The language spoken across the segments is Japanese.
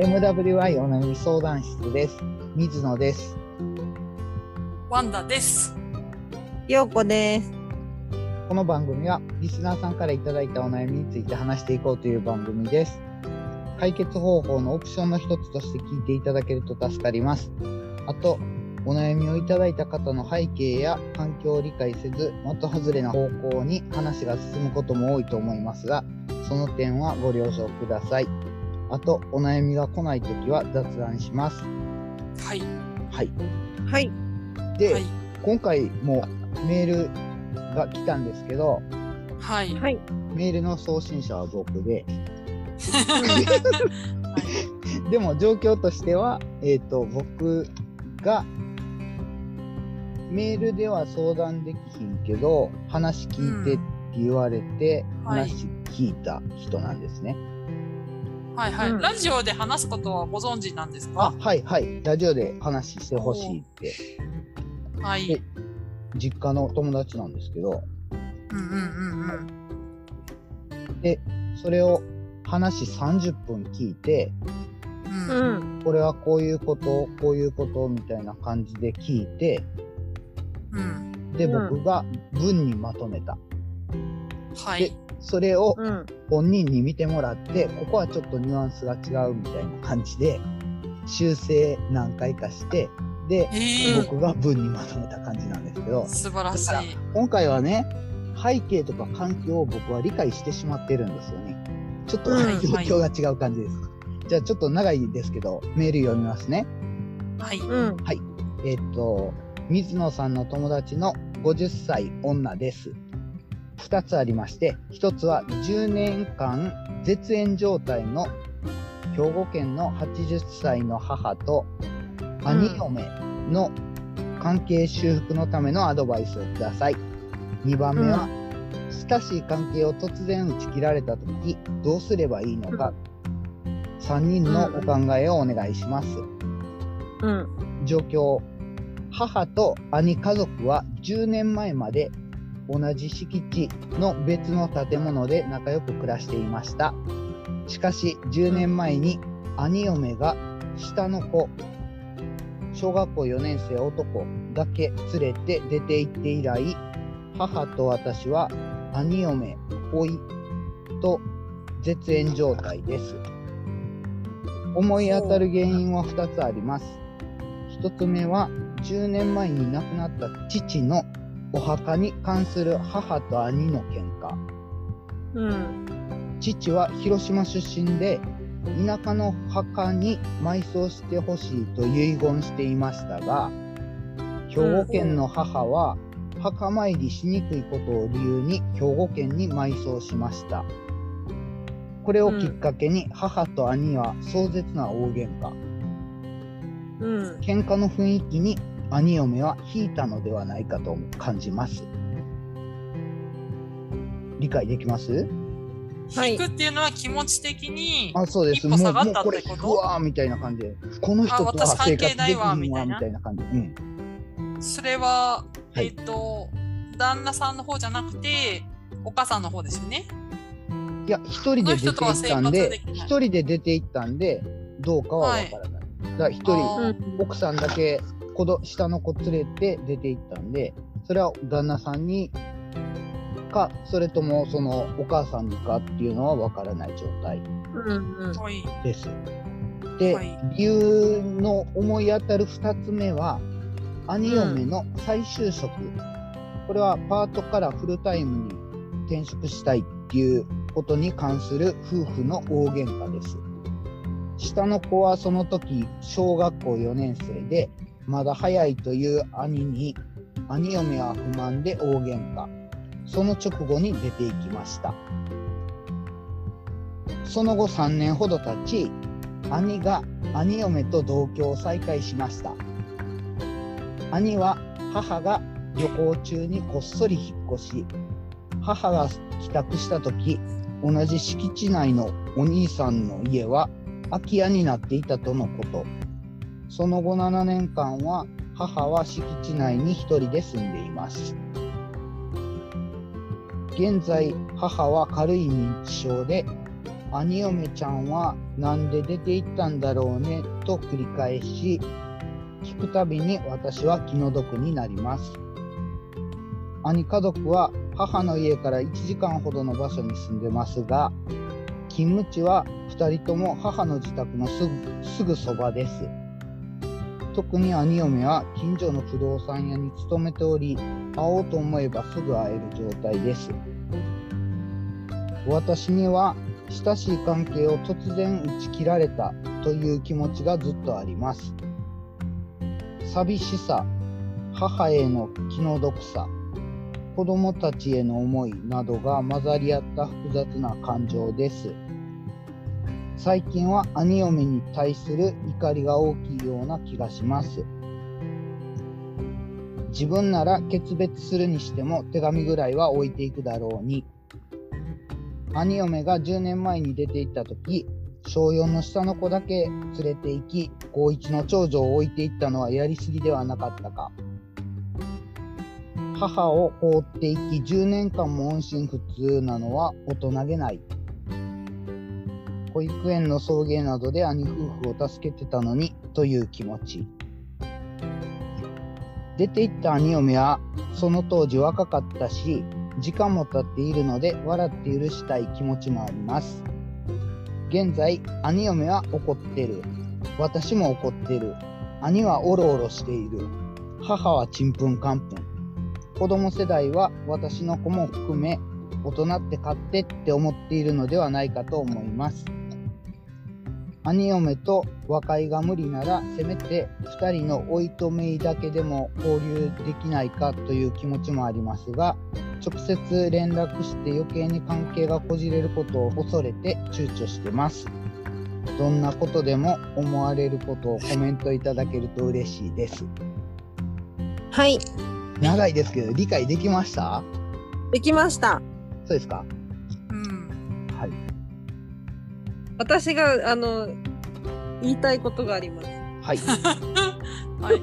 MWI お悩み相談室です。水野です。ワンダです。ようこです。この番組はリスナーさんからいただいたお悩みについて話していこうという番組です。解決方法のオプションの一つとして聞いていただけると助かります。あと、お悩みをいただいた方の背景や環境を理解せず、的外れな方向に話が進むことも多いと思いますが、その点はご了承ください。あと、お悩みが来ないときは雑談します。はい。はい。はい。で、はい。今回もメールが来たんですけど、はい。はい。メールの送信者は僕で、でも状況としては、えっ、と、僕が、メールでは相談できひんけど、話聞いてって言われて、はい話聞いた人なんですね。はい。はい。うんラジオで話すことはご存知なんですあか、はいはい。ラジオで話してほしいって、はい。え実家の友達なんですけど、うんうんうんうん。それを話30分聞いて、うん。うん。これはこういうこと、こういうことみたいな感じで聞いて、うん。で、うん僕が文にまとめた。ではい。それをうん。本人に見てもらって、ここはちょっとニュアンスが違うみたいな感じで、修正何回かして、で、ええ僕が文にまとめた感じなんですけど、素晴らしいだから。今回はね、背景とか環境を僕は理解してしまってるんですよね。ちょっとうん 状況が違う感じです。じゃあちょっと長いですけど、メール読みますね。はい。うん。えっと、水野さんの友達の50歳女です。2つありまして、1つは10年間絶縁状態の兵庫県の80歳の母と兄嫁の関係修復のためのアドバイスをください。2番目は、親しい関係を突然打ち切られた時どうすればいいのか、3人のお考えをお願いします。うん。状況母と兄家族は10年前まで同じ敷地の別の建物で仲良く暮らしていました。しかし10年前に兄嫁が下の子小学校4年生男だけ連れて出て行って以来母と私は兄嫁甥と絶縁状態です。思い当たる原因は2つあります。一つ目は10年前に亡くなった父のお墓に関する母と兄の喧嘩。うん。父は広島出身で田舎の墓に埋葬してほしいと遺言していましたが兵庫県の母は墓参りしにくいことを理由に兵庫県に埋葬しました。これをきっかけに母と兄は壮絶な大喧嘩。うん。喧嘩の雰囲気に兄嫁は引いたのではないかと感じます。理解できます？はい引くっていうのは気持ち的に、あ、そうです。一歩下がったもうもうこれ引くわーみたいな感じで、この人とは生活できないわわみたいなみたいな感じ。うん。それは、はいえっ、と、旦那さんの方じゃなくて、お母さんの方ですよね？いや、一人で出て行ったんこの人とは生で活できない、一人で出て行ったんで、どうかはわからない。だから一人、奥さんだけ子ど下の子連れて出て行ったんで、それは旦那さんにか、それともそのお母さんにかっていうのはわからない状態うん。うん。はい。です。で、はい理由の思い当たる2つ目は、兄嫁の再就職。これはパートからフルタイムに転職したいっていうことに関する夫婦の大喧嘩です。下の子はその時小学校4年生で、まだ早いという兄に、兄嫁は不満で大喧嘩。その直後に出て行きました。その後3年ほど経ち、兄が兄嫁と同居を再開しました兄は母が旅行中にこっそり引っ越し母が帰宅した時同じ敷地内のお兄さんの家は空き家になっていたとのことその後7年間は母は敷地内に一人で住んでいます現在母は軽い認知症で兄嫁ちゃんはなんで出て行ったんだろうねと繰り返し、聞くたびに私は気の毒になります。兄家族は母の家から1時間ほどの場所に住んでますが、勤務地は2人とも母の自宅のすぐすぐそばです。特に兄嫁は近所の不動産屋に勤めており、会おうと思えばすぐ会える状態です。私には親しい関係を突然打ち切られたという気持ちがずっとあります。寂しさ、母への気の毒さ、子供たちへの思いなどが混ざり合った複雑な感情です。最近は兄嫁に対する怒りが大きいような気がします。自分なら決別するにしても手紙ぐらいは置いていくだろうに。兄嫁が10年前に出て行った時、小4の下の子だけ連れて行き、高1の長女を置いていったのはやりすぎではなかったか。母を放っていき10年間も音信不通なのは大人げない。保育園の送迎などで兄夫婦を助けてたのにという気持ち。出て行った兄嫁はその当時若かったし、時間も経っているので笑って許したい気持ちもあります。現在、兄嫁は怒ってる。私も怒ってる。兄はおろおろしている。母はちんぷんかんぷん。子供世代は私の子も含め大人って勝手って思っているのではないかと思います。兄嫁と和解が無理ならせめて2人のおいとめいだけでも交流できないかという気持ちもありますが直接連絡して余計に関係がこじれることを恐れて躊躇してます。どんなことでも思われることをコメントいただけると嬉しいです。はい、長いですけど理解できました？できました。そうですか私が、あの、言いたいことがあります。はい。はい。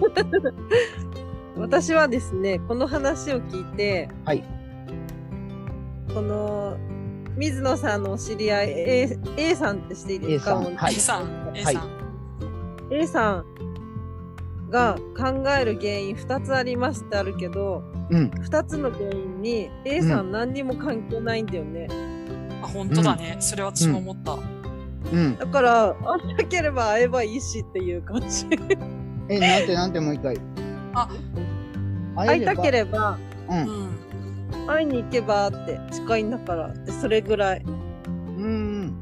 私はですね、この話を聞いて、はい。この、水野さんのお知り合い、A, A さんってしていいですか A さんもうはい A さん、A さん。A さんが考える原因2つありますってあるけど、うん。2つの原因に A さん何にも関係ないんだよね。あ、本当だね。それ私も思った。うん。だから、会いたければ会えばいいしっていう感じ。え、なんてなんてもう一回。あ、会いたければう。うんん。会いに行けばって近いんだからそれぐらい。うん。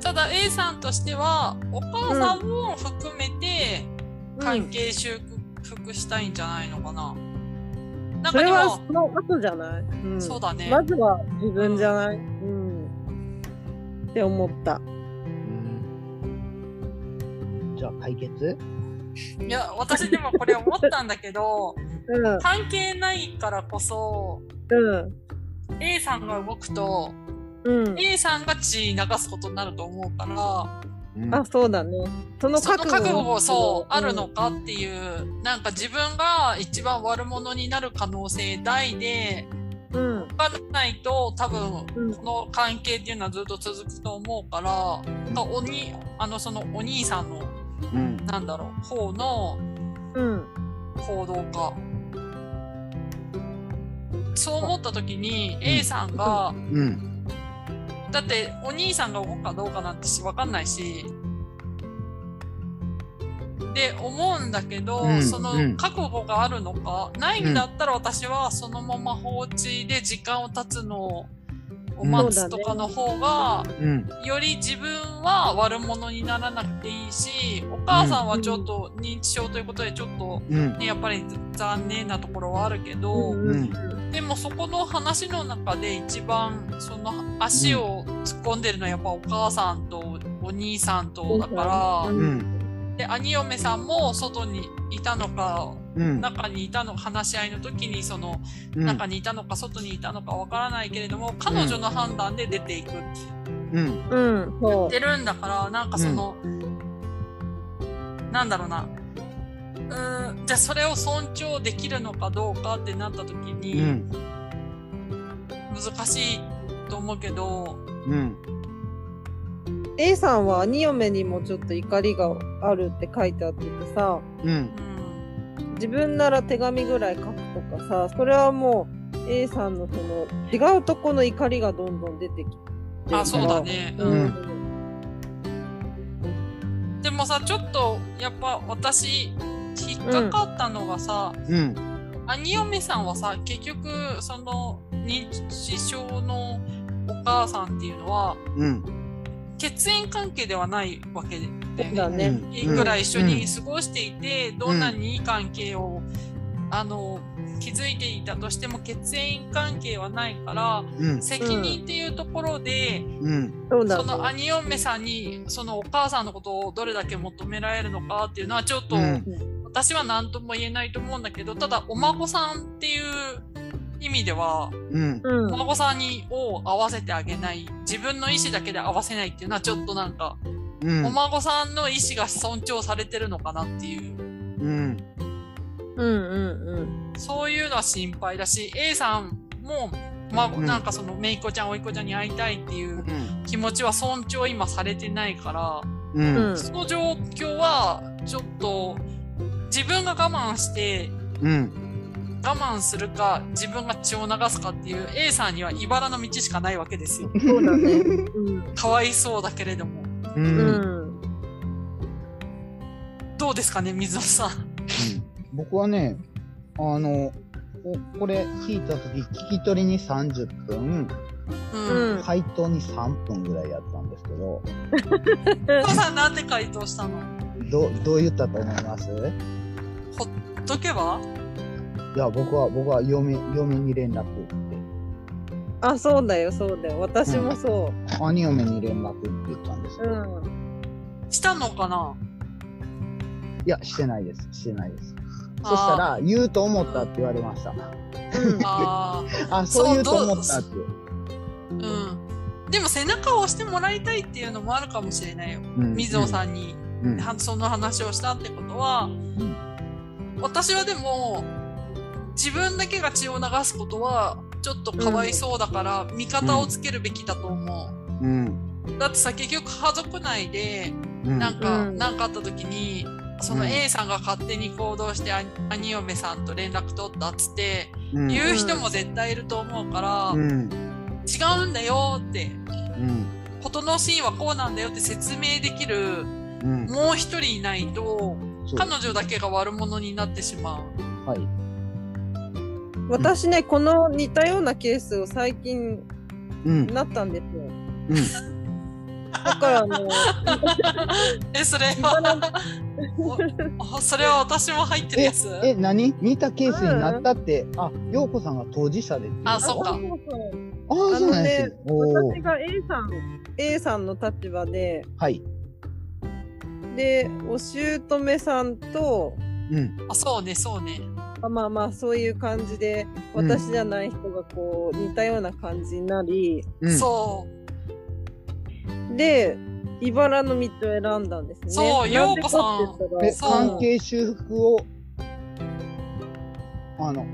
ただ A さんとしては、お母さんも含めて関係修復したいんじゃないのかな。なんそれはその後じゃない、うん、そうだね。まずは自分じゃない、うん、って思った。うんじゃあ解決？いや、私でもこれ思ったんだけど、うん。関係ないからこそ、うん。A さんが動くと、うん。A さんが血流すことになると思うから、うんあ、そうだね。そのその覚悟覚悟をそう、あるのんかっていう、なんか自分が一番悪者になる可能性大で、うん。ないと多分、うんこの関係っていうのはずっと続くと思うから、おに、あの、そのお兄さんの、うん。なんだろう、方のうん。行動か。そう思った時に A さんが、うん。だってお兄さんが動くかどうかなんてしわかんないし、で思うんだけど、うんそのうん覚悟があるのか、ないんだったら私はそのまま放置で時間を経つのを待つとかの方が、うん。より自分は悪者にならなくていいし、お母さんはちょっと認知症ということでちょっとうん。ね、やっぱり残念なところはあるけど、うん。うん。でもそこの話の中で一番その足を突っ込んでるのはやっぱお母さんとお兄さんとだから、うん。うん。で兄嫁さんも外にいたのかうん。中にいたのか話し合いの時にそのうん。中にいたのか外にいたのかわからないけれども彼女の判断で出ていくってうん。うん。そ言ってるんだからなんかその、なんだろうなうーんじゃあそれを尊重できるのかどうかってなった時うに、ん。難しいと思うけど、うん。A さんは兄嫁にもちょっと怒りがあるって書いてあっててさ、うん。うん自分なら手紙ぐらい書くとかさ、それはもう A さんのその違うとこの怒りがどんどん出てきて。あそうだね、ううんん。でもさちょっとやっぱ私引っかかったのがさ、うん。兄嫁さんはさ結局その認知症のお母さんっていうのはうん。血縁関係ではないわけで、だね。いくら一緒に過ごしていて、どんなにいい関係を、あの築いていたとしても血縁関係はないからうん。責任っていうところで、うん。そ。の兄嫁さんにそのお母さんのことをどれだけ求められるのかっていうのはちょっと、うん私は何とも言えないと思うんだけどただお孫さんっていう意味ではうん。うんお。孫さんにを合わせてあげない自分の意思だけで合わせないっていうのはちょっとなんか、うん。お孫さんの意思が尊重されてるのかなっていううん。うんうんそういうのは心配だし A さんも、まうんなんかその姪っ子ちゃん甥っ子ちゃんに会いたいっていう気持ちは尊重今されてないから。う。うんん。その状況はちょっと自分が我慢してうん。我慢するか自分が血を流すかっていう A さんには茨の道しかないわけですよ。そうだね。うん。かわいそうだけれども。う。うんん。どうですかね水野さん。僕はね、あの、おこれ聞いたとき、聞き取りに30分、うん。うん。回答に3分ぐらいやったんですけど、お父さんなんて回答したの？どどう言ったと思います？ほっとけば？いや、僕は、僕は嫁、嫁に連絡って。あ、そうだよ、そうだよ。私もそ兄嫁に連絡って言ったんですう。よ。うん。したのかな？いや、してないです。してないです。そしたら、言うと思ったって言われました。うん。あ あ、そう言うと思ったって。ーうん。でも背中を押してもらいたいっていうのもあるかもしれないよ。うん水野さんにうん。はその話をしたってことは、私はでも自分だけが血を流すことはちょっとかわいそうだから、味方をつけるべきだと思うん。う。だってさ結局家族内でうん。なんかうん何、かあった時にそのうん A さんが勝手に行動して兄兄嫁さんと連絡取ったっつってうん。言う人も絶対いると思うから、うん。違うんだよってうん。事のシーンはこうなんだよって説明できるうん。もう一人いないと彼女だけが悪者になってしまう。はい。私ね、この似たようなケースを最近うん。なったんですよ。うん。だからあの、え、それは、おそれは私も入ってるやつ？え、何？似たケースになったって、あ、陽子さんが当事者でっていうあそうかああ、そうなんです私。が A さん、A さんの立場で、はい。で、お姑さんと、うん。あ、そうね、そうね。あまあまあそういう感じで、うん私じゃない人がこう似たような感じになり、うん。そう。で、茨の道を選んだんですね。そうなんで陽子さん関係修復を、あの、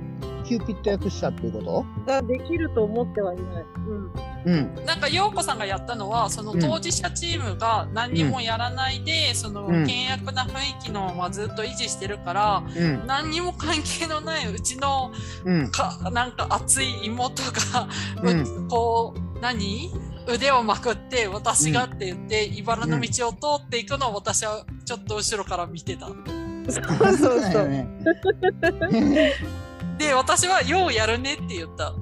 キューピッド役したっていうこができると思ってはいない。うん。とうん。なんか、陽子さんがやったのは、その当事者チームが何にもやらないで、その、うん険悪な雰囲気のままずっと維持してるから、うん。何にも関係のないうちの、うん。か、なんか熱い妹が、うんこう、何？腕をまくって、私がって言って、茨の道を通っていくのを私はちょっと後ろから見てた。そうそうそう。で、私は、ようやるねって言った。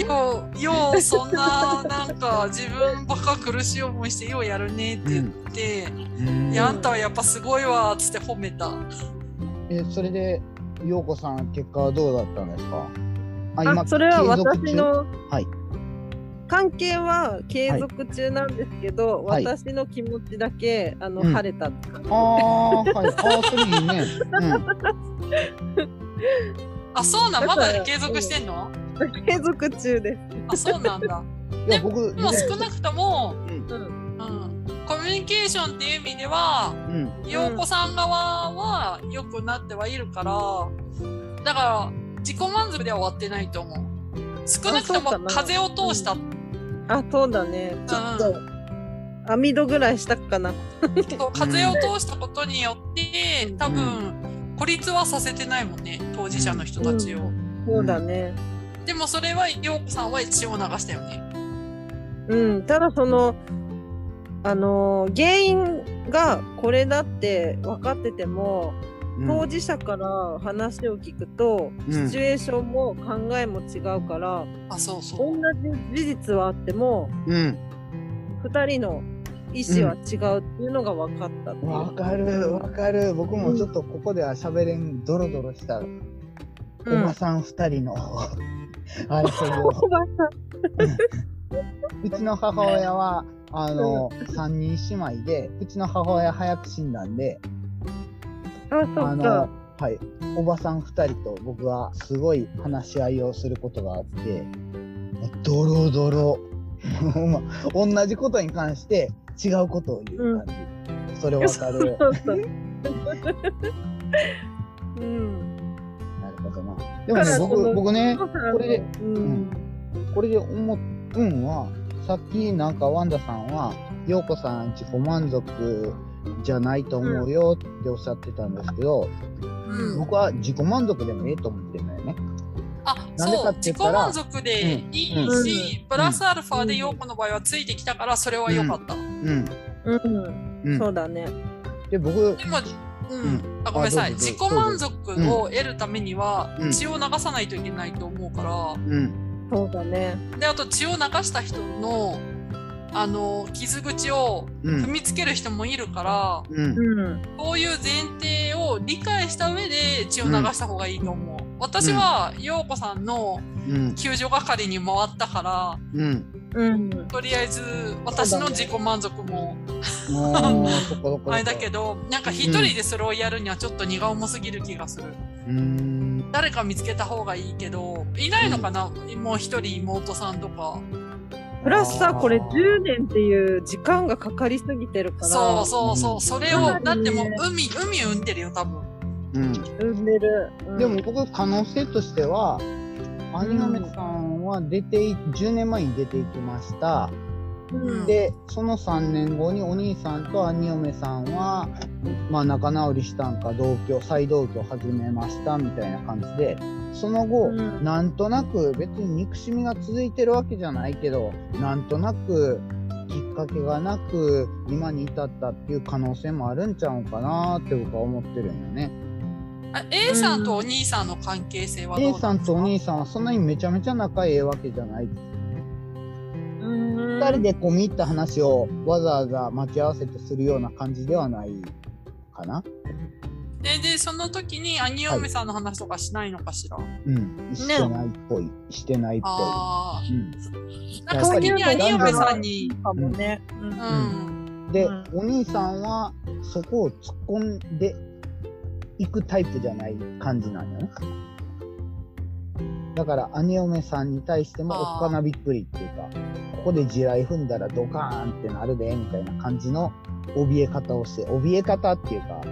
よう、よう、そんな、なんか、自分ばっか苦しい思いして、ようやるねって言って、うん。いや、あんたはやっぱすごいわ、つって褒めた。え、それで、陽子さん、結果はどうだったんですか？ああ、それは継続中？私の、はい。関係は継続中なんですけど、はい。私の気持ちだけ、あの、うん。晴れたああ、はい。ああ、それいいね。あ、そうなまだ継続してんの？継続中です。あ、そうなんだ。うん。いや、僕、でも少なくとも、うん。うん、コミュニケーションっていう意味では、うん。陽子さん側は良くなってはいるから、だから、自己満足では終わってないと思う。少なくとも風を通した。あ、そうだね。ちょっと、う網戸ぐらいしたかな。風を通したことによって多分孤立はさせてないもんね当事者の人たちを、そうだね。でもそれは陽子さんは血を流したよねうん、ただその、あのー原因がこれだって分かってても、当事者から話を聞くと、うんシチュエーションも考えも違うから、あそうそ同うじ事実はあっても、うん。2人の意思は違うっていうのが分かったっていう。わかるわかる。僕もちょっとここでは喋れんドロドロしたおうんばさん二人の 争いを。おばさうちの母親は、あの、三人姉妹で、うちんの母親早く死んだんで、んあ、そあのはい、おばさん二人と僕はすごい話し合いをすることがあって、ドロドロ。ま同じことに関して違うことを言う感じ。それわかる。そうそう。うん。でもね、僕、の僕ね、これでうん。これで思うんは、さっきなんかワンダさんは、陽子さん自己満足じゃないと思うよっておっしゃってたんですけど、うん、僕は自己満足でもええと思ってるのよね。あそう自己満足でいいうんし、プラスアルファで陽子の場合はついてきたからそれは良かった、うん。うん。うん。そうだね。で、僕、でも、うんうんあごめんなさい自己満足を得るためにはうん血を流さないといけないと思うから、うん。そうだね。であと血を流した人のあの傷口をうん。踏みつける人もいるから、うん。うん。そういう前提を理解した上で血を流した方がいいと思う。私は陽子さんのうん。救助係に回ったから、うん。うん。とりあえず私の自己満足ももう、そこそこ。あれだけど、なんか一人でそれをやるにはちょっと荷が重すぎる気がする。うーん。誰か見つけた方がいいけど、いないのかな、もう一人妹さんとか。プラスさ、これ10年っていう時間がかかりすぎてるから。そうそうそうう。んそれを、だってもう海、海産んでるよ、多分。うん。産んでる。うんでも、僕、可能性としては、兄嫁さんは出てい、10年前に出ていきました。うん、で、その3年後にお兄さんと兄嫁さんは、まあ仲直りしたんか同居、再同居始めましたみたいな感じで、その後、うんなんとなく別に憎しみが続いてるわけじゃないけど、なんとなくきっかけがなく今に至ったっていう可能性もあるんちゃうかなって僕は思ってるんよね。あ A さんとお兄さんの関係性はどう A さんとお兄さんはそんなにめちゃめちゃ仲いいわけじゃない。うん。二人で込み入った話をわざわざ待ち合わせてするような感じではないかな。で、で、その時に兄嫁さんの話とかしないのかしら？うん。してないっぽい。してないっぽい。あうん。あ。なんか先に兄嫁さんに、かもね。う。うんん。で、うんお兄さんはそこを突っ込んでいくタイプじゃない感じなんよね。だから兄嫁さんに対してもおっかなびっくりっていうか、ここで地雷踏んだらドカーンってなるで、みたいな感じの怯え方をして、怯え方っていうか、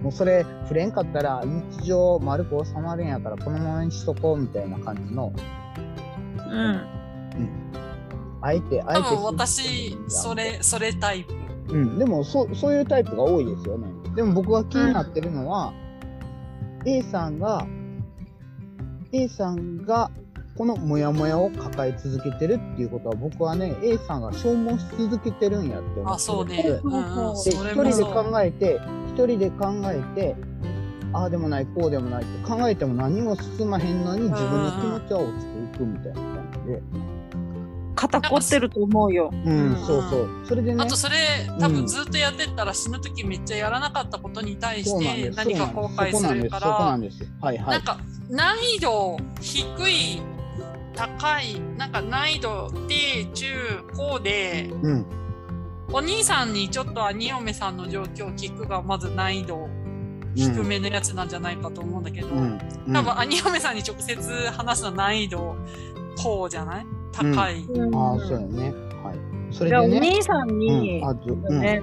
もうそれ触れんかったら日常丸く収まるんやからこのままにしとこうみたいな感じの、うん。あえて、あえて。多分私、それ、それタイプ。うん、でもそそういうタイプが多いですよね。でも僕が気になってるのは、A さんが A さんがこのモヤモヤを抱え続けてるっていうことは僕はね A さんが消耗し続けてるんやって思ってそうね。でうんうん。一人で。考えて一人で考えてああでもないこうでもないって考えても何も進まへんのに自分の気持ちは落ちていくみたいな感じで肩凝ってると思うよ。うん、うん。そうそう。それでね。あとそれ、多分ずっとやってったら死ぬ時めっちゃやらなかったことに対してそうなんです。何か後悔するかそこなら、んです。そこなんです。はいはないんか難易度低い、高い、なんか難易度低、中、高で、うん。お兄さんにちょっと兄嫁さんの状況を聞くがまず難易度低めのやつなんじゃないかと思うんだけど、うん。うん。多分兄嫁さんに直接話すのは難易度高じゃない？高い。ああ、そうよね。はい。それじゃあおでね。兄さんに、うん、ね、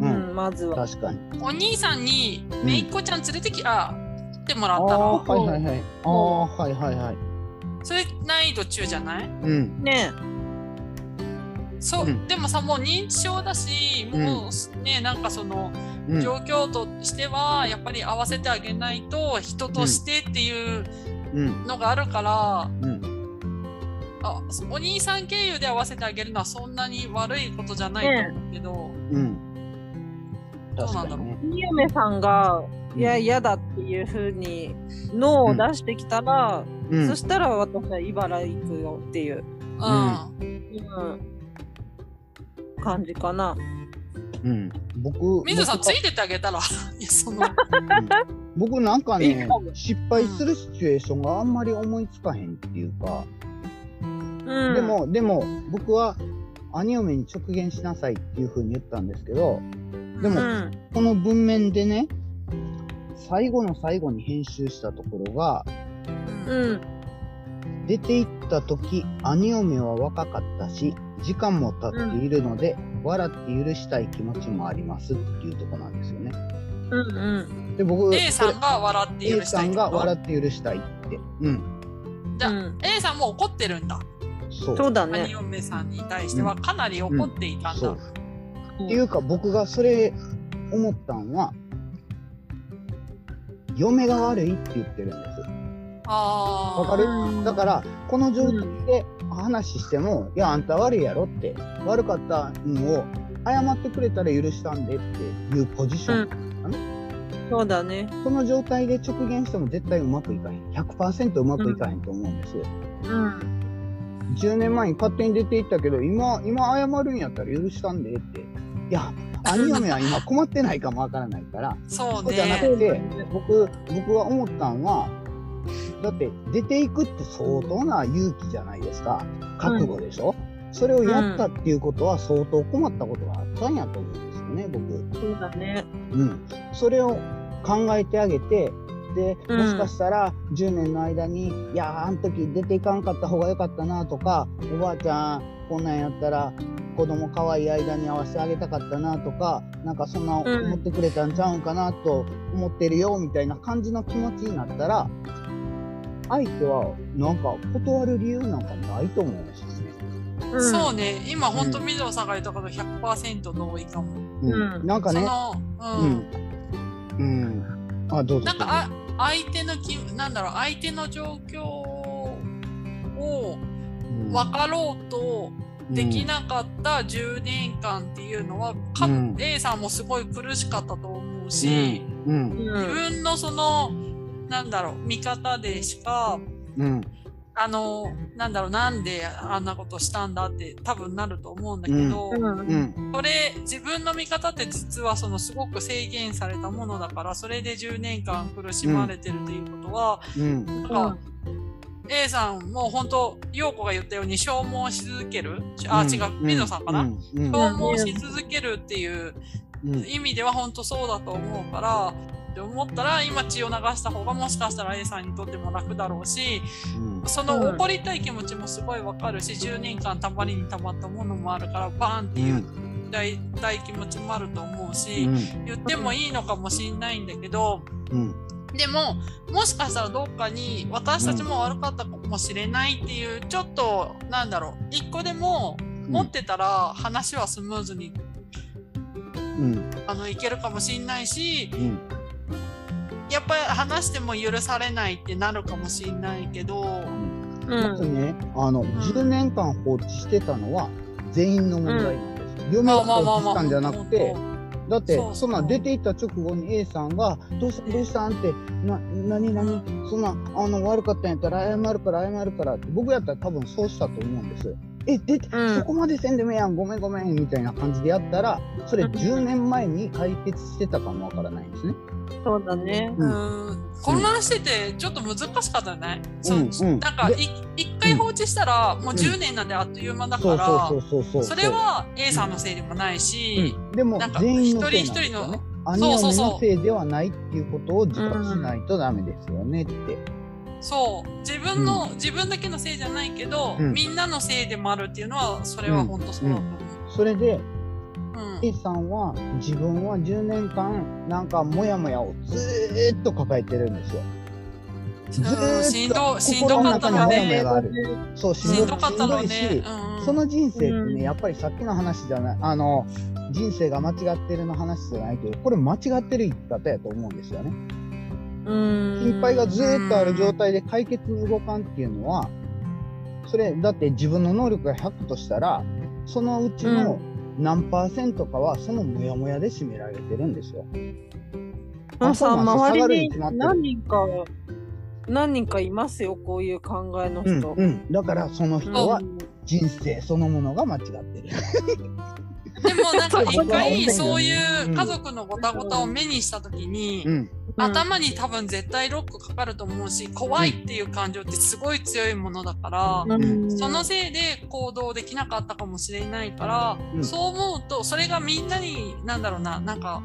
ううんん、まずは。確かに。お兄さんにめいっ子ちゃん連れてき、あ、ってもらあったら、はいはいはい。ああ、はいはいはい。それ難易度中じゃない？うん。ねそう、うんでもさもう認知症だしもうね、なんかそのうん状況としてはやっぱり合わせてあげないと人としてっていううんのがあるから、うんあお兄さん経由で合わせてあげるのはそんなに悪いことじゃないと思うけど、うん。どうなんだろう。確かにね。新嫁さんが、いや、嫌だっていうふうに、ノーを出してきたら、うん。そしたら私は茨城行くよっていう、うん。うん、感じかな。うん。僕水野さんつ僕いてってあげたら。いやその。うん。僕なんかいいね失敗するシチュエーションがあんまり思いつかへんっていうか、うん、で、もでも僕は兄嫁に直言しなさいっていうふうに言ったんですけどでもうん、この文面でね最後の最後に編集したところがうんうん、出て行った時兄嫁は若かったし時間も経っているので、笑って許したい気持ちもありますっていうところなんですよね。うん、うん。で僕 A さんが笑って許 A さんがしたいってこと？笑って許したいって。うん。じゃあうん A さんも怒ってるんだそう。だ兄ね。嫁さんに対してはかなり怒っていたんだ、そう。っていうか僕がそれ思ったんは嫁が悪いって言ってるんです。ああわかる？うんだからこの状態で話しても、いやあんた悪いやろって悪かったのを謝ってくれたら許したんでっていうポジション、そうだね。その状態で直言しても絶対うまくいかへん100%うまくいかへんと思うんです、うん。10年前に勝手に出ていったけど今今謝るんやったら許したんでって。いや兄嫁は今困ってないかもわからないから。そうそうじゃなねくて僕僕は思ったんはだって出ていくって相当な勇気じゃないですか。覚悟でしょ、それをやったっていうことは相当困ったことがあったんやと思うんですよね僕。そうだね。うん、それを考えてあげてでうん。もしかしたら10年の間に、いやーあの時出ていかんかった方がよかったなとかおばあちゃんこんなんやったら子供可愛い間に会わせてあげたかったなとかなんかそんなうん思ってくれたんちゃうんかなと思ってるよみたいな感じの気持ちになったら相手はなんか断る理由なんかないと思うんですよね。うん、そうね。今本当うん水野さんが言ったこと100%同意かも、うん。うんなんかね、そのううんん、うん、あどうぞ。なんかあ相手のきなんだろう相手の状況をうん分かろうとできなかった10年間っていうのは、かうん。A さんもすごい苦しかったと思うし、うん。自うん。分のそのなんだろう見方でしかうんあのなんだろうなんであんなことしたんだって多分なると思うんだけど、うん。うん。それ自分の見方って実はそのすごく制限されたものだからそれで10年間苦しまれてるっていうことは、うん。なんか A さんも本当陽子が言ったように消耗し続けるあ、違う水野さんかな、うん。うん。消耗し続けるっていううん。意味では本当そうだと思うからって思ったら今血を流した方がもしかしたら A さんにとっても楽だろうしうん。その怒りたい気持ちもすごいわかるし10年間たまりにたまったものもあるからバーンっていう大大気持ちもあると思うし、言ってもいいのかもしんないんだけどうん。でももしかしたらどっかに私たちも悪かったかもしれないっていうちょっとなんだろう一個でも持ってたら話はスムーズにうん。あのいけるかもしんないしうんやっぱり話しても許されないってなるかもしんないけど、うまずん。ねあの10年間放置してたのは全員の問題なんです嫁がまあまあまあまあ放置したんじゃなくてだってそうそうそんなん出て行った直後に A さんが「どうしたどうしたん?」って「な何何そんなあの悪かったんやったら謝るから謝るから」って僕やったら多分そうしたと思うんです。え出てうん。そこまでせんでもええやん。ごめんごめん。みたいな感じでやったらそれうん。10年前に解決してたかもわからないんですね。そうだね。ううん。ん。混乱しててちょっと難しかったよね。そううん。うんなんかい一回放置したらもう10年なんであっという間だから、そうそうそうそうそれは A さんのせいでもないし、うん。でもなんか全員のせいなんです一人一人のよね。兄そうそうそう嫁のせいではないっていうことを自覚しないとダメですよねって。そう。自分の、自分だけのせいじゃないけど、うん。みんなのせいでもあるっていうのはそれは本当そうだと思う。それでうん。A さんは自分は10年間なんかモヤモヤをずーっと抱えてるんですよ。ずっと心の中にモヤモヤがある。そう、ししんどかったのね。その人生ってうんね、やっぱりさっきの話じゃない、あの、人生が間違ってるの話じゃないけど、これ間違ってる生き方やと思うんですよね。うん心配がずーっとある状態で解決に動かんっていうのは、それ、だって自分の能力が100としたら、そのうちの何パーセントかはそのモヤモヤで占められてるんですよ。まあさ、周りに何人か、何人かいますよ、こういう考えのうん人。うん。だからその人はうん人生そのものが間違ってる。でもなんか一回そうそういう家族のごたごたを目にした時に、うん。頭に多分絶対ロックかかると思うし怖いっていう感情ってすごい強いものだから、うん。そのせいで行動できなかったかもしれないから、うん。そう思うとそれがみんなになんだろうななんか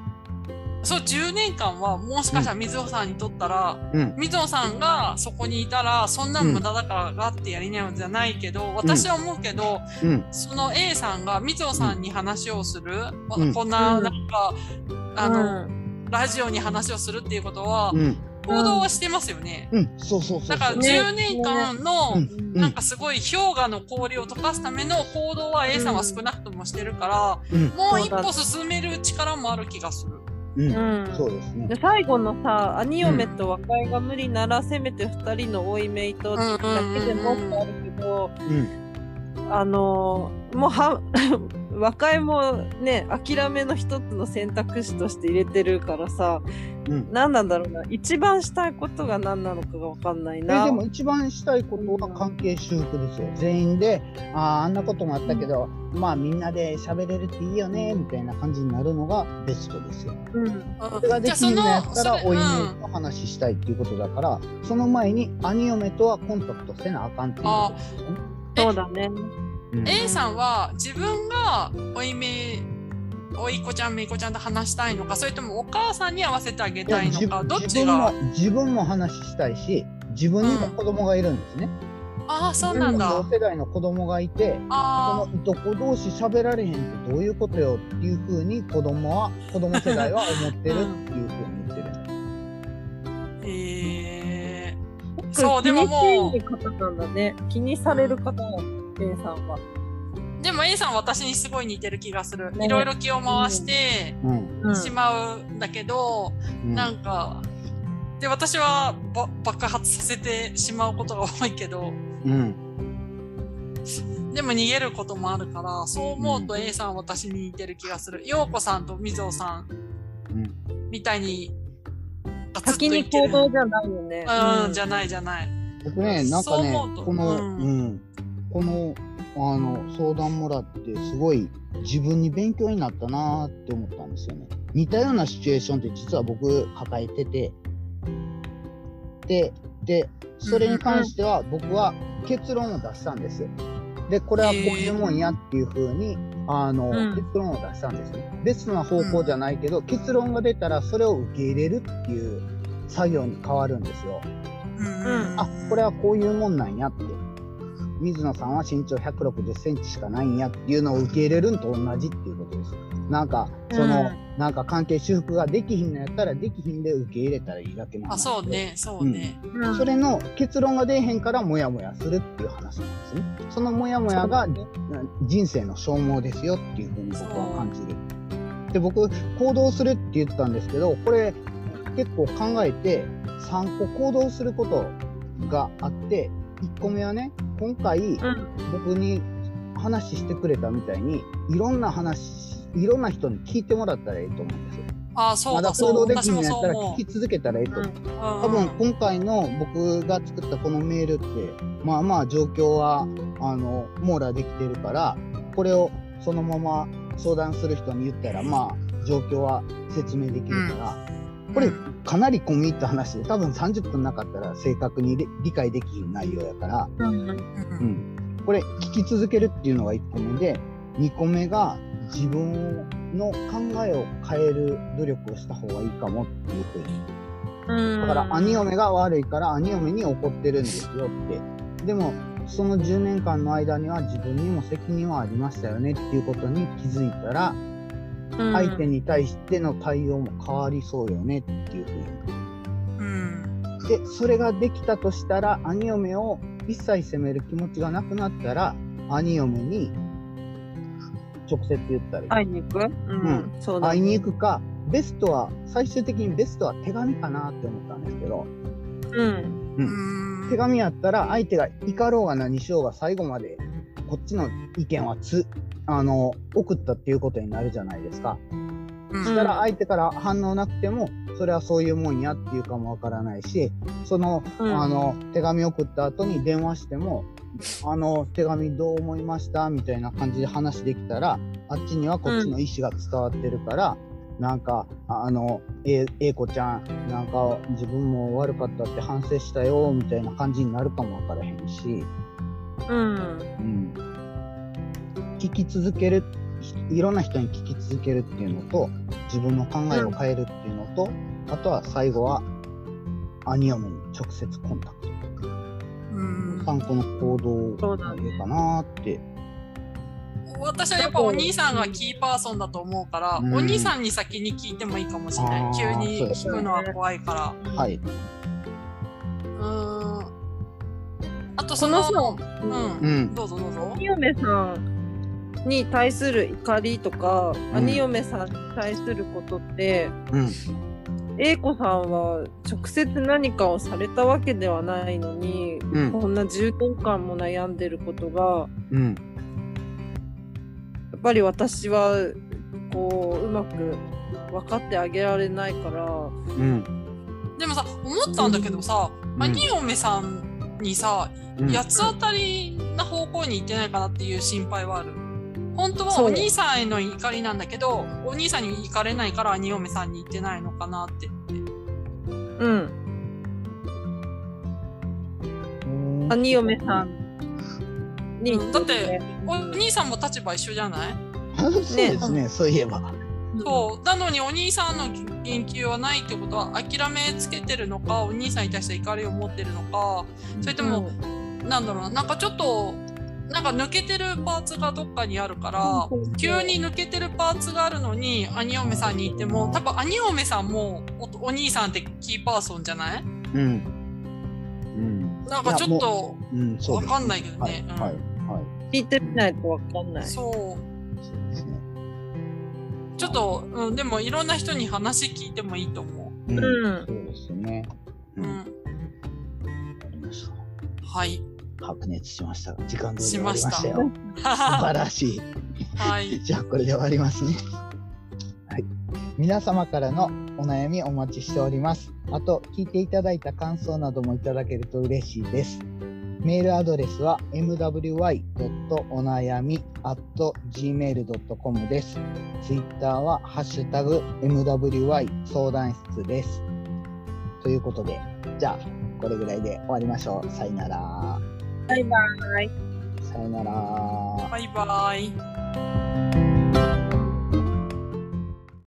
そう10年間はもしかしたら水尾さんにとったら、うん。水尾さんがそこにいたらそんなん無駄だからがってやりなよじゃないけど私は思うけど、うん。その A さんが水尾さんに話をする、うん。こんなうん。なんか、あの、ラジオに話をするっていうことは、うん。行動はしてますよね。うん。そうそうそうそう。だからね10年間の、うんうんなんかすごい氷河の氷を溶かすための行動は A さんは少なくともしてるから、うん。もう一歩進める力もある気がする。うん。うんそうですねで。最後のさ、兄嫁と和解が無理なら、せめて二人の追いめいとだけでもってあるけど、うん。あのーもうは和解もね諦めの一つの選択肢として入れてるからさうん。何なんだろうな一番したいことが何なのかが分かんないえな。でも一番したいことは関係修復ですよ。全員で、ああ、あんなこともあったけど、まあみんなで喋れるっていいよね、みたいな感じになるのがベストですよ。うんそれができるのやったら、おいうんめと話したいっていうことだから、その前に兄嫁とはコンタクトせなあかんっていうことですよね。そうだね。うん。A さんは自分がおいめおいっ子ちゃんめいっ子ちゃんと話したいのかそれともお母さんに合わせてあげたいのかどっ自分もちが？自分も話したいし、自分にも子供がいるんですね。ああそうなんだ。同世代の子供がいて、そあのいとこ同士喋られへんってどういうことよっていうふうに子供は、子供世代は思ってるっていうふうに言ってる。あへえそうでもも気にしている方なんだね。気にされる方なんだ、A さんは。うでも A さんは私にすごい似てる気がするねいろいろ気を回してうん。うんしまうんだけど、うんなんかで私はば爆発させてしまうことが多いけどうん。でも逃げることもあるからそう思うと A さんは私に似てる気がする陽子さんとみぞおさんうん。みたいに先に行動じゃないよね。うん、じゃないじゃない。僕ね、なんかねそう思うと、この、ううんん、この、あの、相談もらって、すごい自分に勉強になったなーって思ったんですよね。似たようなシチュエーションって実は僕抱えてて、で、で、それに関しては僕は結論を出したんです。で、これはこういうもんやっていうふうに、あの、うん結論を出したんですね。ベストな方向じゃないけど、結論が出たらそれを受け入れるっていう作業に変わるんですよ。うんあ、これはこういうもんなんやって。水野さんは身長160センチしかないんやっていうのを受け入れるんと同じっていうことです。なんか、その、うなんか関係修復ができひんのやったら、できひんで受け入れたらいいだけなんあ、そうね、そうね。うんそれの結論が出えへんからモヤモヤするっていう話なんですね。そのモヤモヤが人生の消耗ですよっていうふうに僕は感じる。で、僕、行動するって言ったんですけど、これ結構考えて3個行動することがあって、1個目はね、今回うん僕に話してくれたみたいに、いろんな話、いろんな人に聞いてもらったらいいと思うんですよ。あ、そまだうだ、そう。行動でき私もひんのやったら聞き続けたらいいと思う。うん。多分今回の僕が作ったこのメールってまあまあ状況はあの網羅できてるからこれをそのまま相談する人に言ったらまあ状況は説明できるから、これかなり込み入った話で多分30分なかったら正確に理理解できる内容やから、うん。うん。うん、これ聞き続けるっていうのが1個目で2個目が自分の考えを変える努力をした方がいいかもっていうふうに。うん。だから兄嫁が悪いから兄嫁に怒ってるんですよって。でも、その10年間の間には自分にも責任はありましたよねっていうことに気づいたら、うん相手に対しての対応も変わりそうよねっていうふうに。うん。で、で、それができたとしたら、兄嫁を一切責める気持ちがなくなったら、兄嫁に直接言ったり、会いに行く？うん、ん。そうだ、会いに行くか、ベストは、最終的にベストは手紙かなって思ったんですけど、うん。うーん。手紙やったら相手が怒ろうが何しようが最後までこっちの意見はつ、あの、送ったっていうことになるじゃないですか。うんしたら相手から反応なくても、それはそういうもんやっていうかもわからないし、その、うんあの、手紙送った後に電話しても、あの、手紙どう思いましたみたいな感じで話できたら、あっちにはこっちの意思が伝わってるから、なんか、ああの、え、えいこちゃん、なんか自分も悪かったって反省したよ、みたいな感じになるかもわからへんし、うん。うん。聞き続ける、いいろんな人に聞き続けるっていうのと、自分の考えを変えるっていうのと、あとは最後は、兄嫁に直接コンタクト。うん参考の行動がいいかなって。私はやっぱお兄さんがキーパーソンだと思うから、うんお兄さんに先に聞いてもいいかもしれない急に聞くのは怖いからはい。うーんあとそのそのうん、うん。どうぞどうぞさんに対する怒りとか、うん兄嫁さんに対することって、うん。A 子さんは直接何かをされたわけではないのに、うん。こんな10年間も悩んでることが、うん。やっぱり私は、こう、うまく分かってあげられないから、うん。でもさ思ったんだけどさ、うん兄嫁さんにさうん八つ当たりな方向に行ってないかなっていう心配はある本当はお兄さんへの怒りなんだけどお兄さんに行かれないから兄嫁さんに行ってないのかなって。うん。兄嫁さんに、うんだってお兄さんも立場一緒じゃない？そうですね、そういえば。そう。なのにお兄さんの言及はないってことは諦めつけてるのかお兄さんに対して怒りを持ってるのかそれとも、なんだろうななんかちょっとなんか抜けてるパーツがどっかにあるからうん急に抜けてるパーツがあるのに兄嫁さんに行っても多分兄嫁さんもおお兄さんってキーパーソンじゃない？うん。うん。なんかちょっとうん、そうですわかんないけどねうんはい。はい。はい。聞いてみないと分かんない。そうそうですね。ちょっと、うん、でもいろんな人に話聞いてもいいと思うん。うんう。そうですね。う、うん。はい白熱しましたが、時間通り終わしましたりましたよ。素晴らしい。は いじゃあこれで終わりますね。はい。皆様からのお悩みお待ちしております。あと、聞いていただいた感想などもいただけると嬉しいです。メールアドレスは mwy.onayami.gmail.com です。ツイッターはハッシュタグ MWY 相談室です。ということで、じゃあ、これぐらいで終わりましょう。さよなら。バイバイ。さよなら。バイバイ